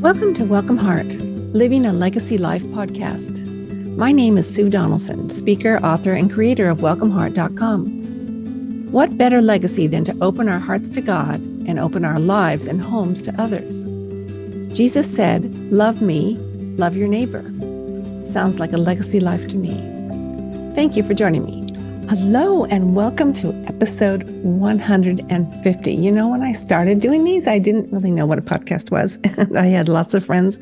Welcome to Welcome Heart, Living a Legacy Life podcast. My name is Sue Donaldson, speaker, author, and creator of WelcomeHeart.com. What better legacy than to open our hearts to God and open our lives and homes to others? Jesus said, Love me, love your neighbor. Sounds like a legacy life to me. Thank you for joining me. Hello, and welcome to episode 150. You know, when I started doing these, I didn't really know what a podcast was. And I had lots of friends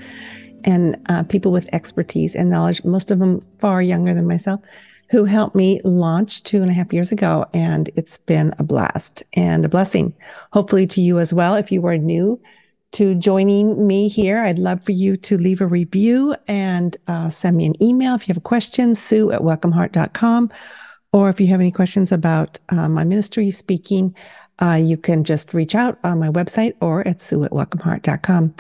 and uh, people with expertise and knowledge, most of them far younger than myself, who helped me launch two and a half years ago. And it's been a blast and a blessing, hopefully to you as well. If you are new to joining me here, I'd love for you to leave a review and uh, send me an email if you have a question, sue at welcomeheart.com or if you have any questions about uh, my ministry speaking, uh, you can just reach out on my website or at sue at welcomeheart.com.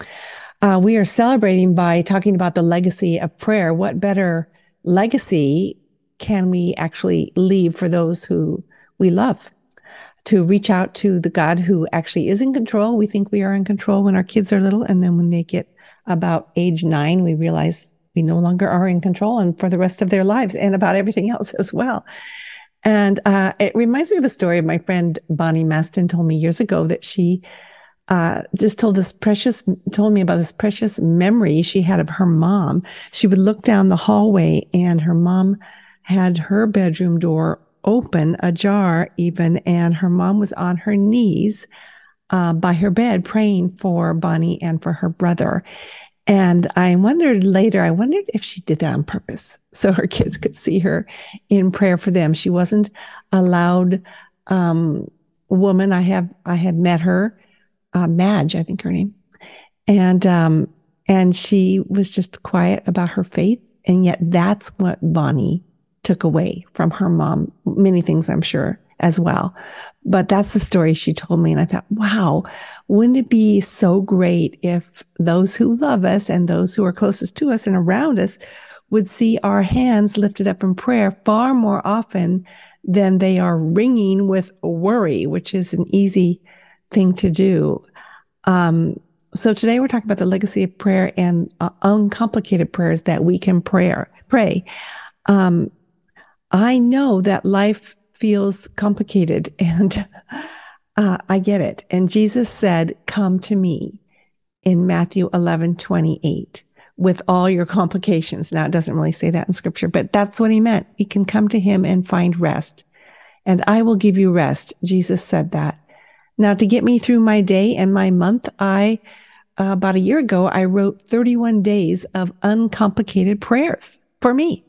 Uh, we are celebrating by talking about the legacy of prayer. What better legacy can we actually leave for those who we love? To reach out to the God who actually is in control. We think we are in control when our kids are little. And then when they get about age nine, we realize we no longer are in control and for the rest of their lives and about everything else as well. And uh, it reminds me of a story my friend Bonnie Maston told me years ago that she uh, just told this precious, told me about this precious memory she had of her mom. She would look down the hallway and her mom had her bedroom door open, ajar even, and her mom was on her knees uh, by her bed praying for Bonnie and for her brother. And I wondered later, I wondered if she did that on purpose so her kids could see her in prayer for them. She wasn't a loud um, woman. I have I have met her, uh, Madge, I think her name, and um, and she was just quiet about her faith. And yet, that's what Bonnie took away from her mom. Many things, I'm sure, as well. But that's the story she told me. And I thought, wow, wouldn't it be so great if those who love us and those who are closest to us and around us would see our hands lifted up in prayer far more often than they are wringing with worry, which is an easy thing to do. Um, so today we're talking about the legacy of prayer and uh, uncomplicated prayers that we can pray. Pray. Um, I know that life feels complicated and uh, I get it. And Jesus said, come to me in Matthew 11, 28 with all your complications. Now it doesn't really say that in scripture, but that's what he meant. You can come to him and find rest and I will give you rest. Jesus said that. Now to get me through my day and my month, I, uh, about a year ago, I wrote 31 days of uncomplicated prayers for me.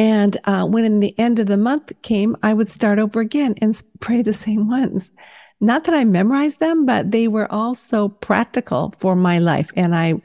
And uh, when the end of the month came, I would start over again and pray the same ones. Not that I memorized them, but they were all so practical for my life. And I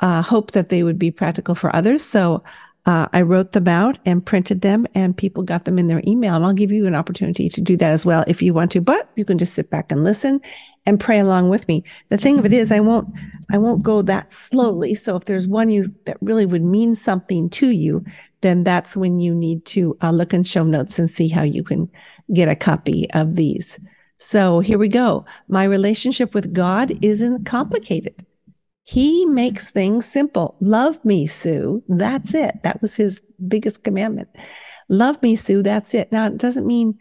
uh, hope that they would be practical for others. So uh, I wrote them out and printed them, and people got them in their email. And I'll give you an opportunity to do that as well if you want to. But you can just sit back and listen and pray along with me. The thing of it is, I won't, I won't go that slowly. So if there's one you that really would mean something to you, then that's when you need to uh, look in show notes and see how you can get a copy of these. So here we go. My relationship with God isn't complicated. He makes things simple. Love me, Sue. That's it. That was his biggest commandment. Love me, Sue. That's it. Now, it doesn't mean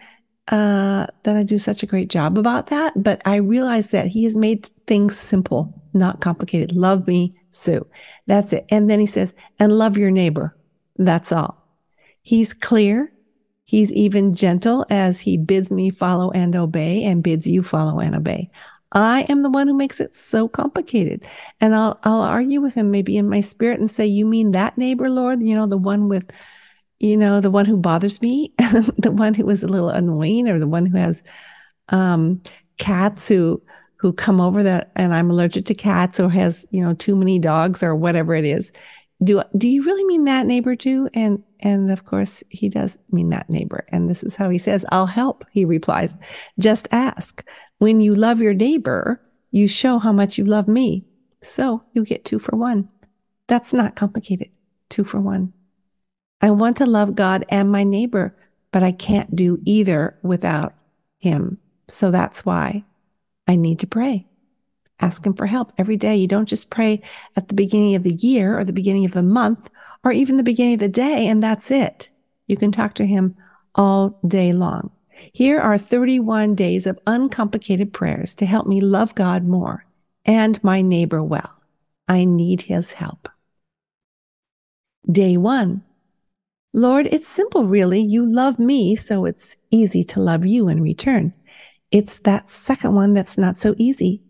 uh, that I do such a great job about that, but I realize that he has made things simple, not complicated. Love me, Sue. That's it. And then he says, and love your neighbor. That's all. He's clear. He's even gentle as he bids me follow and obey and bids you follow and obey. I am the one who makes it so complicated. And I'll, I'll argue with him maybe in my spirit and say, you mean that neighbor, Lord? You know, the one with, you know, the one who bothers me, the one who is a little annoying or the one who has, um, cats who, who come over that and I'm allergic to cats or has, you know, too many dogs or whatever it is do do you really mean that neighbor too? And and of course he does mean that neighbor. And this is how he says i'll help he replies. Just ask. When you love your neighbor you show how much you love me. So you get two for one. That's not complicated. Two for one. I want to love god and my neighbor but i can't do either without him. So that's why i need to pray Ask Him for help every day. You don't just pray at the beginning of the year or the beginning of the month or even the beginning of the day and that's it. You can talk to Him all day long. Here are 31 days of uncomplicated prayers to help me love God more and my neighbor well. I need His help. Day one. Lord, it's simple, really. You love me, so it's easy to love you in return. It's that second one that's not so easy.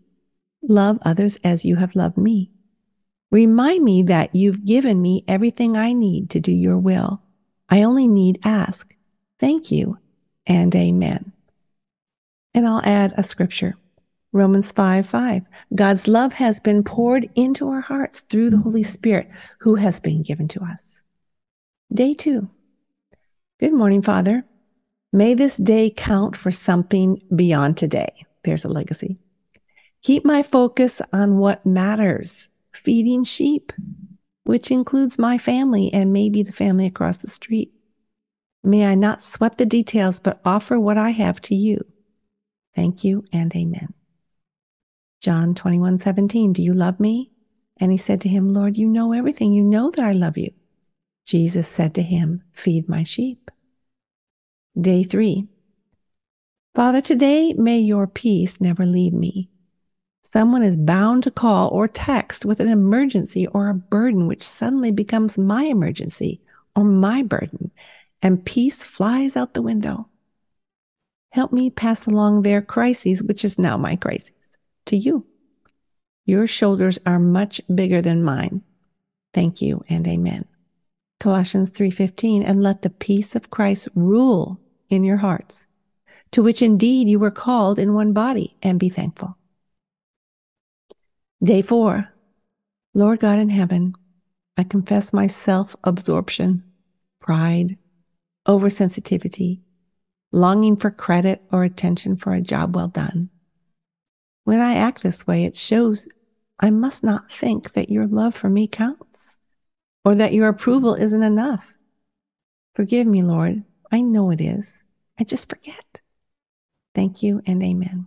Love others as you have loved me. Remind me that you've given me everything I need to do your will. I only need ask. Thank you and amen. And I'll add a scripture. Romans 5 5. God's love has been poured into our hearts through the Holy Spirit who has been given to us. Day two. Good morning, Father. May this day count for something beyond today. There's a legacy. Keep my focus on what matters feeding sheep, which includes my family and maybe the family across the street. May I not sweat the details, but offer what I have to you. Thank you and amen. John 21 17, Do you love me? And he said to him, Lord, you know everything. You know that I love you. Jesus said to him, Feed my sheep. Day three. Father, today may your peace never leave me. Someone is bound to call or text with an emergency or a burden which suddenly becomes my emergency or my burden, and peace flies out the window. Help me pass along their crises, which is now my crisis, to you. Your shoulders are much bigger than mine. Thank you and amen. Colossians 3:15 and let the peace of Christ rule in your hearts, to which indeed you were called in one body, and be thankful. Day 4. Lord God in heaven, I confess my self-absorption, pride, oversensitivity, longing for credit or attention for a job well done. When I act this way, it shows I must not think that your love for me counts or that your approval isn't enough. Forgive me, Lord. I know it is. I just forget. Thank you and amen.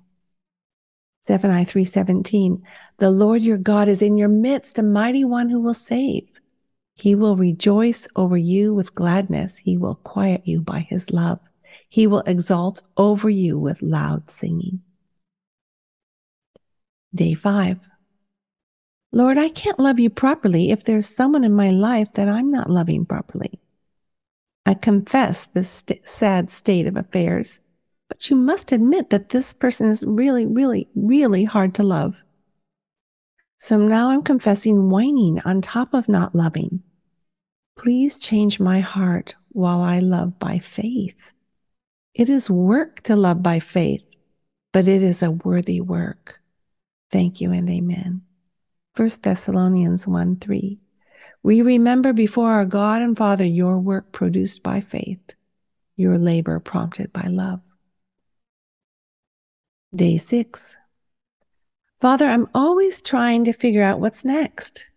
Zephaniah 3:17 The Lord your God is in your midst, a mighty one who will save. He will rejoice over you with gladness. He will quiet you by his love. He will exalt over you with loud singing. Day 5 Lord, I can't love you properly if there's someone in my life that I'm not loving properly. I confess this st- sad state of affairs, but you must admit that this person is really, really, really hard to love. So now I'm confessing whining on top of not loving. Please change my heart while I love by faith. It is work to love by faith, but it is a worthy work. Thank you and amen. 1 Thessalonians 1 3. We remember before our God and Father your work produced by faith, your labor prompted by love. Day 6. Father, I'm always trying to figure out what's next.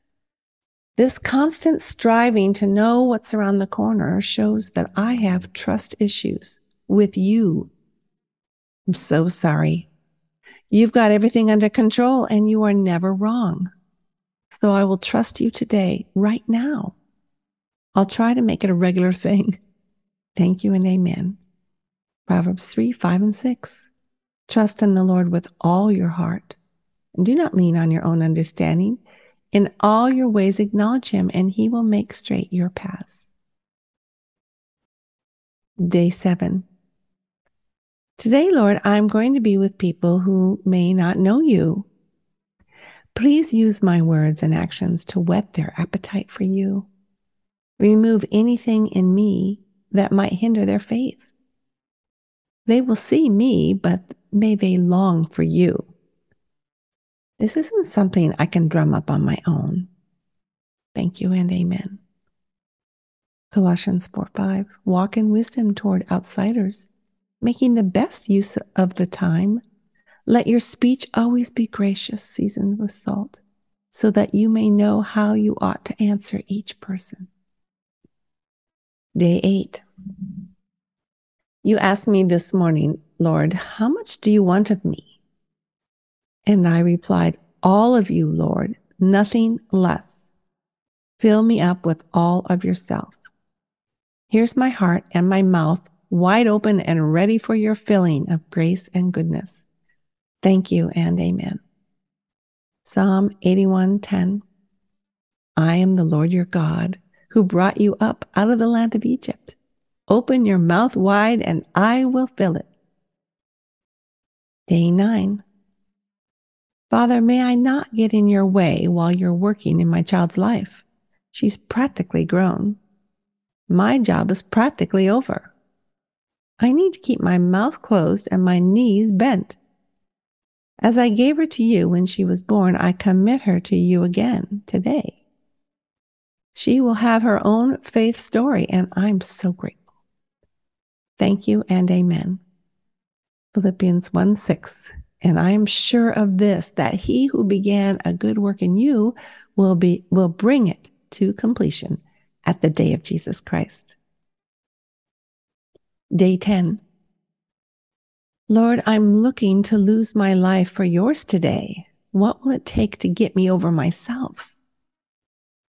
This constant striving to know what's around the corner shows that I have trust issues with you. I'm so sorry. You've got everything under control and you are never wrong. So I will trust you today, right now. I'll try to make it a regular thing. Thank you and amen. Proverbs 3, 5, and 6. Trust in the Lord with all your heart and do not lean on your own understanding. In all your ways, acknowledge him and he will make straight your paths. Day 7. Today, Lord, I'm going to be with people who may not know you Please use my words and actions to whet their appetite for you. Remove anything in me that might hinder their faith. They will see me, but may they long for you. This isn't something I can drum up on my own. Thank you and amen. Colossians 4 5. Walk in wisdom toward outsiders, making the best use of the time let your speech always be gracious, seasoned with salt, so that you may know how you ought to answer each person. Day eight. You asked me this morning, Lord, how much do you want of me? And I replied, all of you, Lord, nothing less. Fill me up with all of yourself. Here's my heart and my mouth wide open and ready for your filling of grace and goodness. Thank you and amen. Psalm 81:10 I am the Lord your God who brought you up out of the land of Egypt. Open your mouth wide and I will fill it. Day 9 Father, may I not get in your way while you're working in my child's life. She's practically grown. My job is practically over. I need to keep my mouth closed and my knees bent. As I gave her to you when she was born, I commit her to you again today. She will have her own faith story, and I'm so grateful. Thank you and amen. Philippians 1 6. And I am sure of this, that he who began a good work in you will be, will bring it to completion at the day of Jesus Christ. Day 10. Lord, I'm looking to lose my life for yours today. What will it take to get me over myself?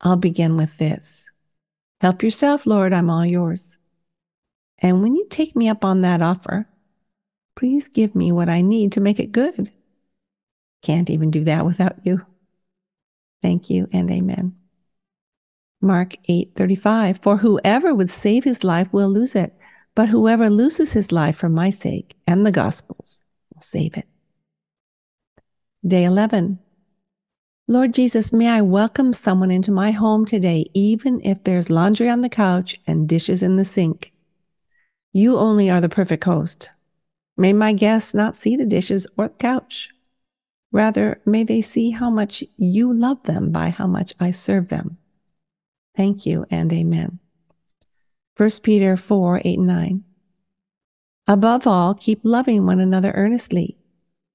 I'll begin with this. Help yourself, Lord, I'm all yours. And when you take me up on that offer, please give me what I need to make it good. Can't even do that without you. Thank you and amen. Mark 8:35 For whoever would save his life will lose it but whoever loses his life for my sake and the gospel's will save it. Day 11. Lord Jesus, may I welcome someone into my home today, even if there's laundry on the couch and dishes in the sink. You only are the perfect host. May my guests not see the dishes or the couch. Rather, may they see how much you love them by how much I serve them. Thank you and amen. 1 Peter 4 8 and 9. Above all, keep loving one another earnestly,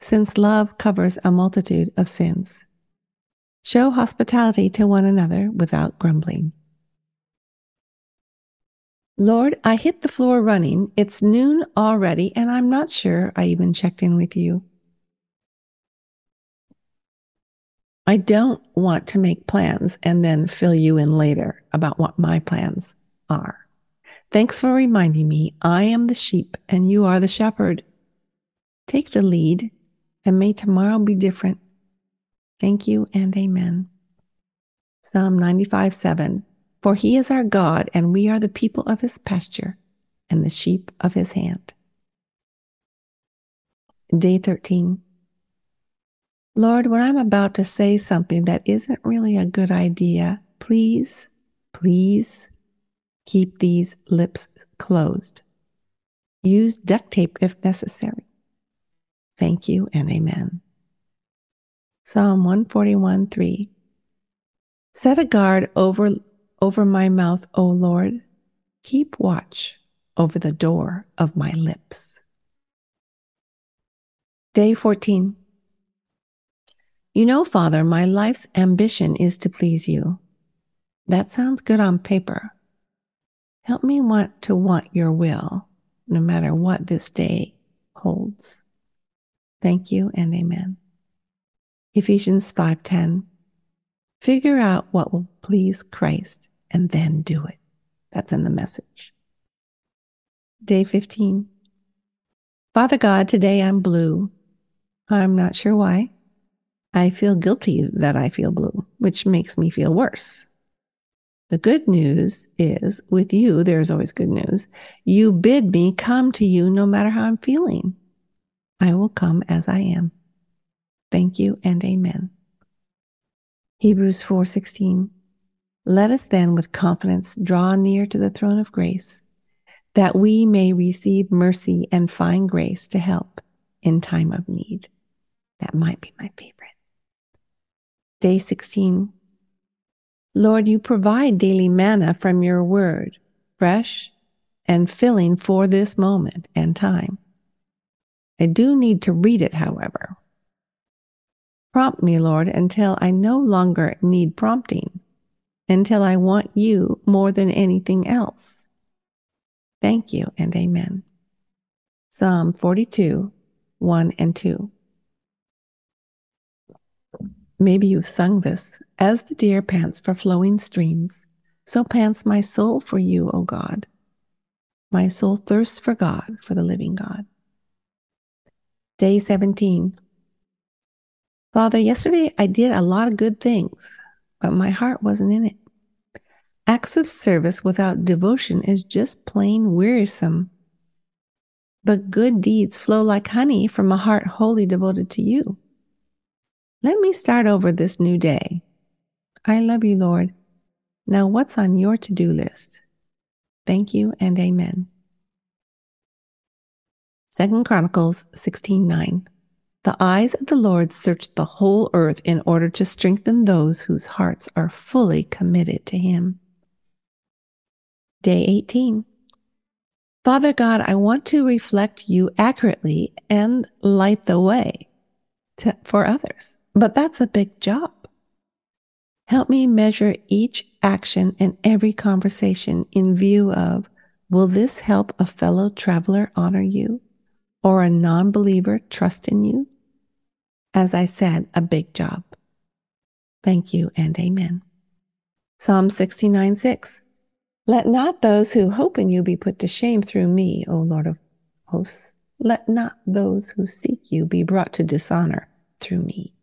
since love covers a multitude of sins. Show hospitality to one another without grumbling. Lord, I hit the floor running. It's noon already, and I'm not sure I even checked in with you. I don't want to make plans and then fill you in later about what my plans are. Thanks for reminding me I am the sheep and you are the shepherd. Take the lead, and may tomorrow be different. Thank you and amen. Psalm 95 7 For he is our God, and we are the people of his pasture and the sheep of his hand. Day 13. Lord, when I'm about to say something that isn't really a good idea, please, please Keep these lips closed. Use duct tape if necessary. Thank you and amen. Psalm 141 3. Set a guard over, over my mouth, O Lord. Keep watch over the door of my lips. Day 14. You know, Father, my life's ambition is to please you. That sounds good on paper, Help me want to want your will, no matter what this day holds. Thank you and amen. Ephesians 5:10 Figure out what will please Christ and then do it. That's in the message. Day 15. Father God, today I'm blue. I'm not sure why. I feel guilty that I feel blue, which makes me feel worse. The good news is with you, there's always good news. You bid me come to you no matter how I'm feeling. I will come as I am. Thank you and amen. Hebrews 4:16 Let us then with confidence draw near to the throne of grace that we may receive mercy and find grace to help in time of need. That might be my favorite. Day 16 Lord, you provide daily manna from your word, fresh and filling for this moment and time. I do need to read it, however. Prompt me, Lord, until I no longer need prompting, until I want you more than anything else. Thank you and amen. Psalm 42, 1 and 2. Maybe you've sung this As the deer pants for flowing streams, so pants my soul for you, O God. My soul thirsts for God, for the living God. Day 17. Father, yesterday I did a lot of good things, but my heart wasn't in it. Acts of service without devotion is just plain wearisome. But good deeds flow like honey from a heart wholly devoted to you. Let me start over this new day. I love you, Lord. Now, what's on your to do list? Thank you and amen. Second Chronicles 16:9 The eyes of the Lord search the whole earth in order to strengthen those whose hearts are fully committed to him. Day 18 Father God, I want to reflect you accurately and light the way to, for others. But that's a big job. Help me measure each action and every conversation in view of will this help a fellow traveler honor you or a non believer trust in you? As I said, a big job. Thank you and amen. Psalm 69 6. Let not those who hope in you be put to shame through me, O Lord of hosts. Let not those who seek you be brought to dishonor through me.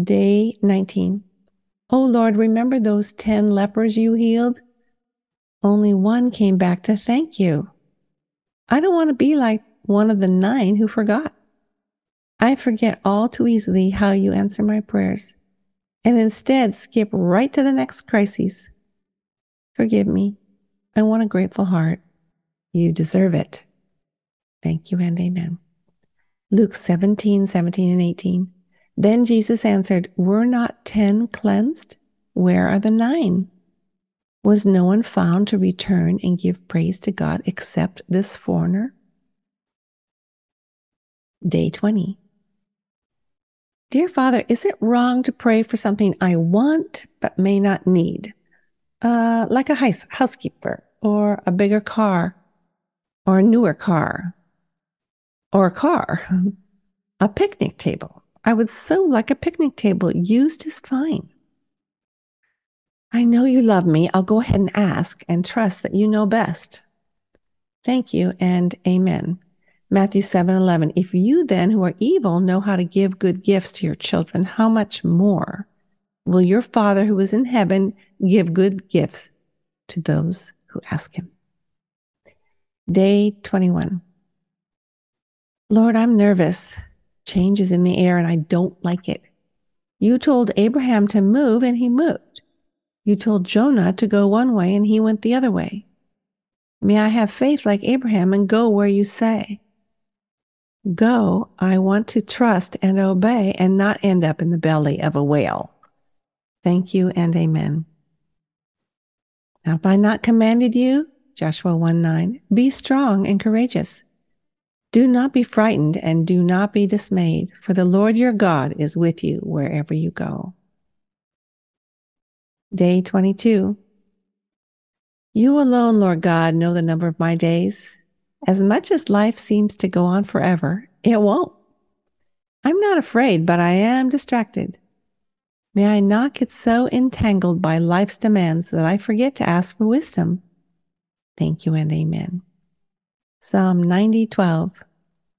Day 19. Oh Lord, remember those 10 lepers you healed? Only one came back to thank you. I don't want to be like one of the nine who forgot. I forget all too easily how you answer my prayers and instead skip right to the next crisis. Forgive me. I want a grateful heart. You deserve it. Thank you and amen. Luke 17, 17 and 18. Then Jesus answered, Were not ten cleansed? Where are the nine? Was no one found to return and give praise to God except this foreigner? Day 20. Dear Father, is it wrong to pray for something I want but may not need? Uh, like a house, housekeeper, or a bigger car, or a newer car, or a car, a picnic table, I would so like a picnic table. Used is fine. I know you love me. I'll go ahead and ask and trust that you know best. Thank you and amen. Matthew 7 11. If you then who are evil know how to give good gifts to your children, how much more will your Father who is in heaven give good gifts to those who ask him? Day 21. Lord, I'm nervous changes in the air and I don't like it. You told Abraham to move and he moved. You told Jonah to go one way and he went the other way. May I have faith like Abraham and go where you say. Go, I want to trust and obey and not end up in the belly of a whale. Thank you and amen. Have I not commanded you? Joshua 1 9. Be strong and courageous. Do not be frightened and do not be dismayed, for the Lord your God is with you wherever you go. Day 22. You alone, Lord God, know the number of my days. As much as life seems to go on forever, it won't. I'm not afraid, but I am distracted. May I not get so entangled by life's demands that I forget to ask for wisdom. Thank you and amen. Psalm 90, 12.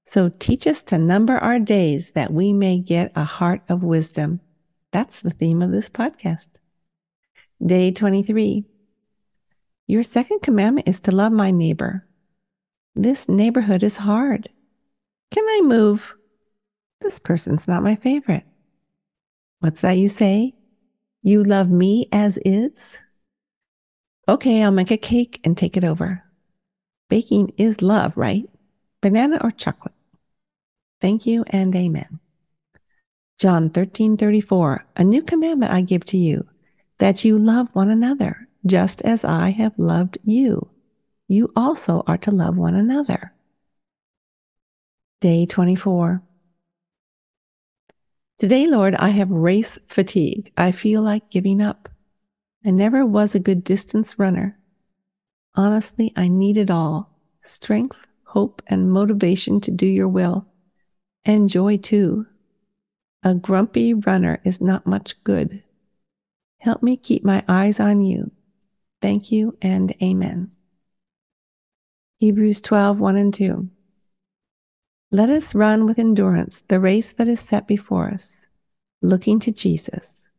So teach us to number our days that we may get a heart of wisdom. That's the theme of this podcast. Day 23. Your second commandment is to love my neighbor. This neighborhood is hard. Can I move? This person's not my favorite. What's that you say? You love me as is? Okay, I'll make a cake and take it over. Baking is love, right? Banana or chocolate? Thank you and amen. John 13:34 A new commandment I give to you, that you love one another, just as I have loved you. You also are to love one another. Day 24. Today, Lord, I have race fatigue. I feel like giving up. I never was a good distance runner. Honestly, I need it all strength, hope, and motivation to do your will, and joy too. A grumpy runner is not much good. Help me keep my eyes on you. Thank you and amen. Hebrews 12, 1 and 2. Let us run with endurance the race that is set before us, looking to Jesus,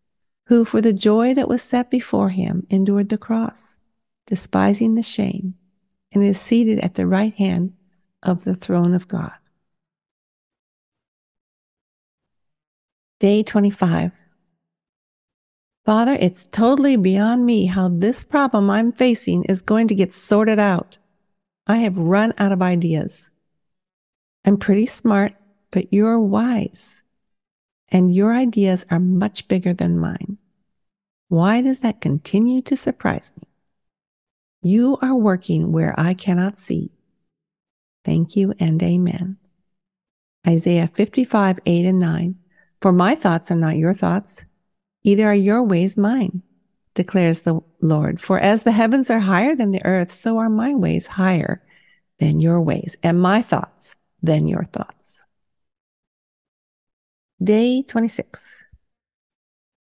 who for the joy that was set before him endured the cross, despising the shame, and is seated at the right hand of the throne of God. Day 25. Father, it's totally beyond me how this problem I'm facing is going to get sorted out. I have run out of ideas. I'm pretty smart, but you're wise, and your ideas are much bigger than mine. Why does that continue to surprise me? You are working where I cannot see. Thank you and amen. Isaiah 55, 8 and 9. For my thoughts are not your thoughts, either are your ways mine, declares the Lord. For as the heavens are higher than the earth, so are my ways higher than your ways, and my thoughts than your thoughts. Day 26.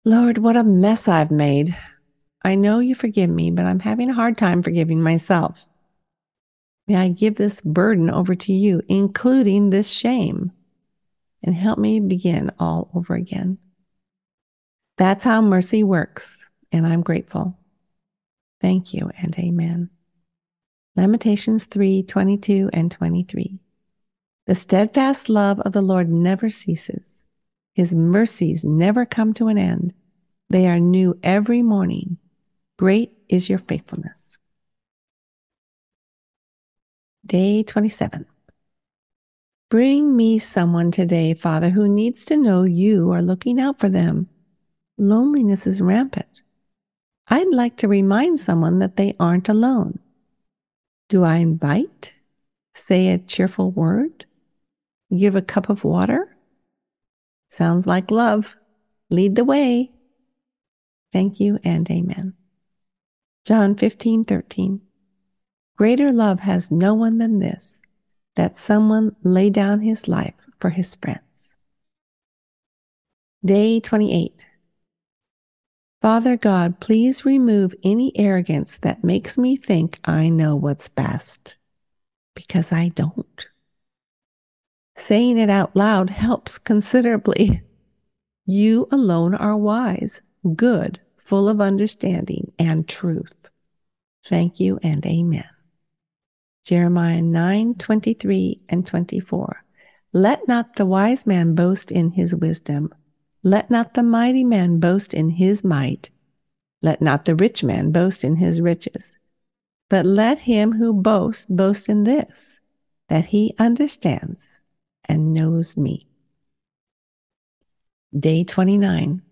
Lord, what a mess I've made. I know you forgive me, but I'm having a hard time forgiving myself. May I give this burden over to you, including this shame and help me begin all over again. That's how mercy works, and I'm grateful. Thank you and amen. Lamentations 3 22 and 23. The steadfast love of the Lord never ceases, His mercies never come to an end. They are new every morning. Great is your faithfulness. Day 27. Bring me someone today, Father, who needs to know you are looking out for them. Loneliness is rampant. I'd like to remind someone that they aren't alone. Do I invite? Say a cheerful word? Give a cup of water? Sounds like love. Lead the way. Thank you and amen. John 15, 13. Greater love has no one than this that someone lay down his life for his friends. Day 28. Father God, please remove any arrogance that makes me think I know what's best, because I don't. Saying it out loud helps considerably. You alone are wise, good, full of understanding and truth. Thank you and amen. Jeremiah 9 23 and 24. Let not the wise man boast in his wisdom. Let not the mighty man boast in his might. Let not the rich man boast in his riches. But let him who boasts boast in this, that he understands and knows me. Day 29.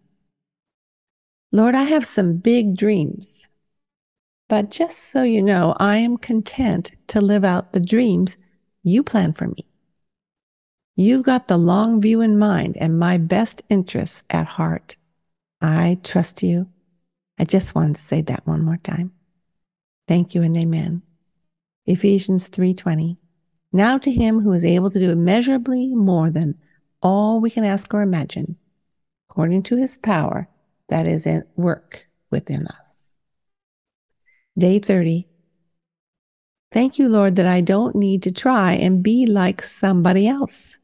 Lord, I have some big dreams. But just so you know, I am content to live out the dreams you plan for me. You've got the long view in mind and my best interests at heart. I trust you. I just wanted to say that one more time. Thank you and amen. Ephesians 3:20. Now to him who is able to do immeasurably more than all we can ask or imagine, according to his power that is at work within us. Day 30. Thank you, Lord, that I don't need to try and be like somebody else.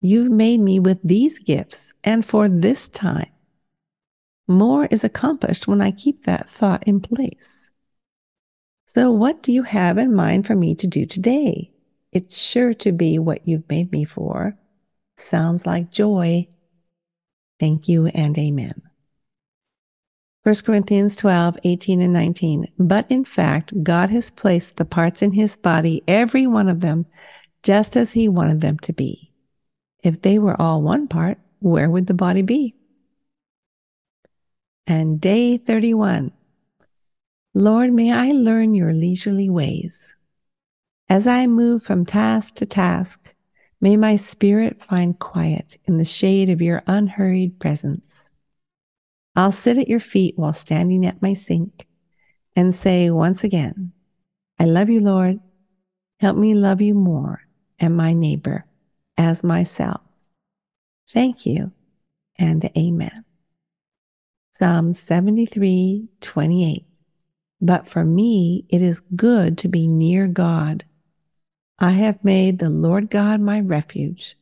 You've made me with these gifts and for this time. More is accomplished when I keep that thought in place. So, what do you have in mind for me to do today? It's sure to be what you've made me for. Sounds like joy. Thank you and amen. 1 Corinthians 12, 18 and 19. But in fact, God has placed the parts in his body, every one of them, just as he wanted them to be. If they were all one part, where would the body be? And day 31. Lord, may I learn your leisurely ways. As I move from task to task, may my spirit find quiet in the shade of your unhurried presence. I'll sit at your feet while standing at my sink and say once again, I love you, Lord. Help me love you more and my neighbor as myself. Thank you and amen. Psalm 73 28. But for me, it is good to be near God. I have made the Lord God my refuge,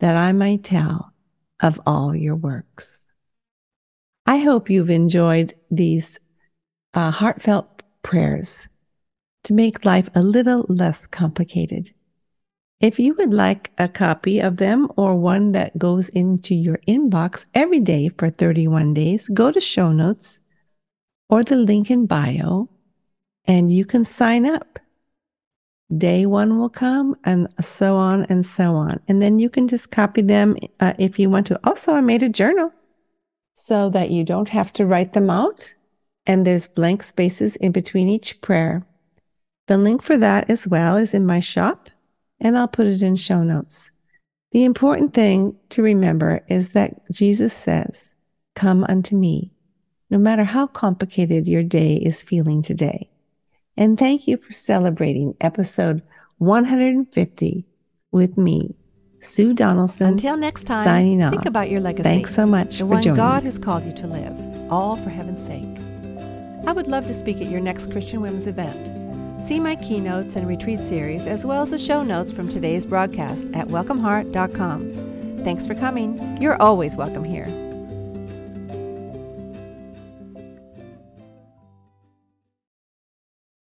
that I may tell of all your works. I hope you've enjoyed these uh, heartfelt prayers to make life a little less complicated. If you would like a copy of them or one that goes into your inbox every day for 31 days, go to show notes or the link in bio and you can sign up. Day one will come and so on and so on. And then you can just copy them uh, if you want to. Also, I made a journal so that you don't have to write them out. And there's blank spaces in between each prayer. The link for that as well is in my shop and I'll put it in show notes. The important thing to remember is that Jesus says, Come unto me, no matter how complicated your day is feeling today. And thank you for celebrating episode 150 with me, Sue Donaldson. Until next time, signing off. think about your legacy. Thanks so much the for one joining God has called you to live, all for heaven's sake. I would love to speak at your next Christian Women's event. See my keynotes and retreat series, as well as the show notes from today's broadcast at welcomeheart.com. Thanks for coming. You're always welcome here.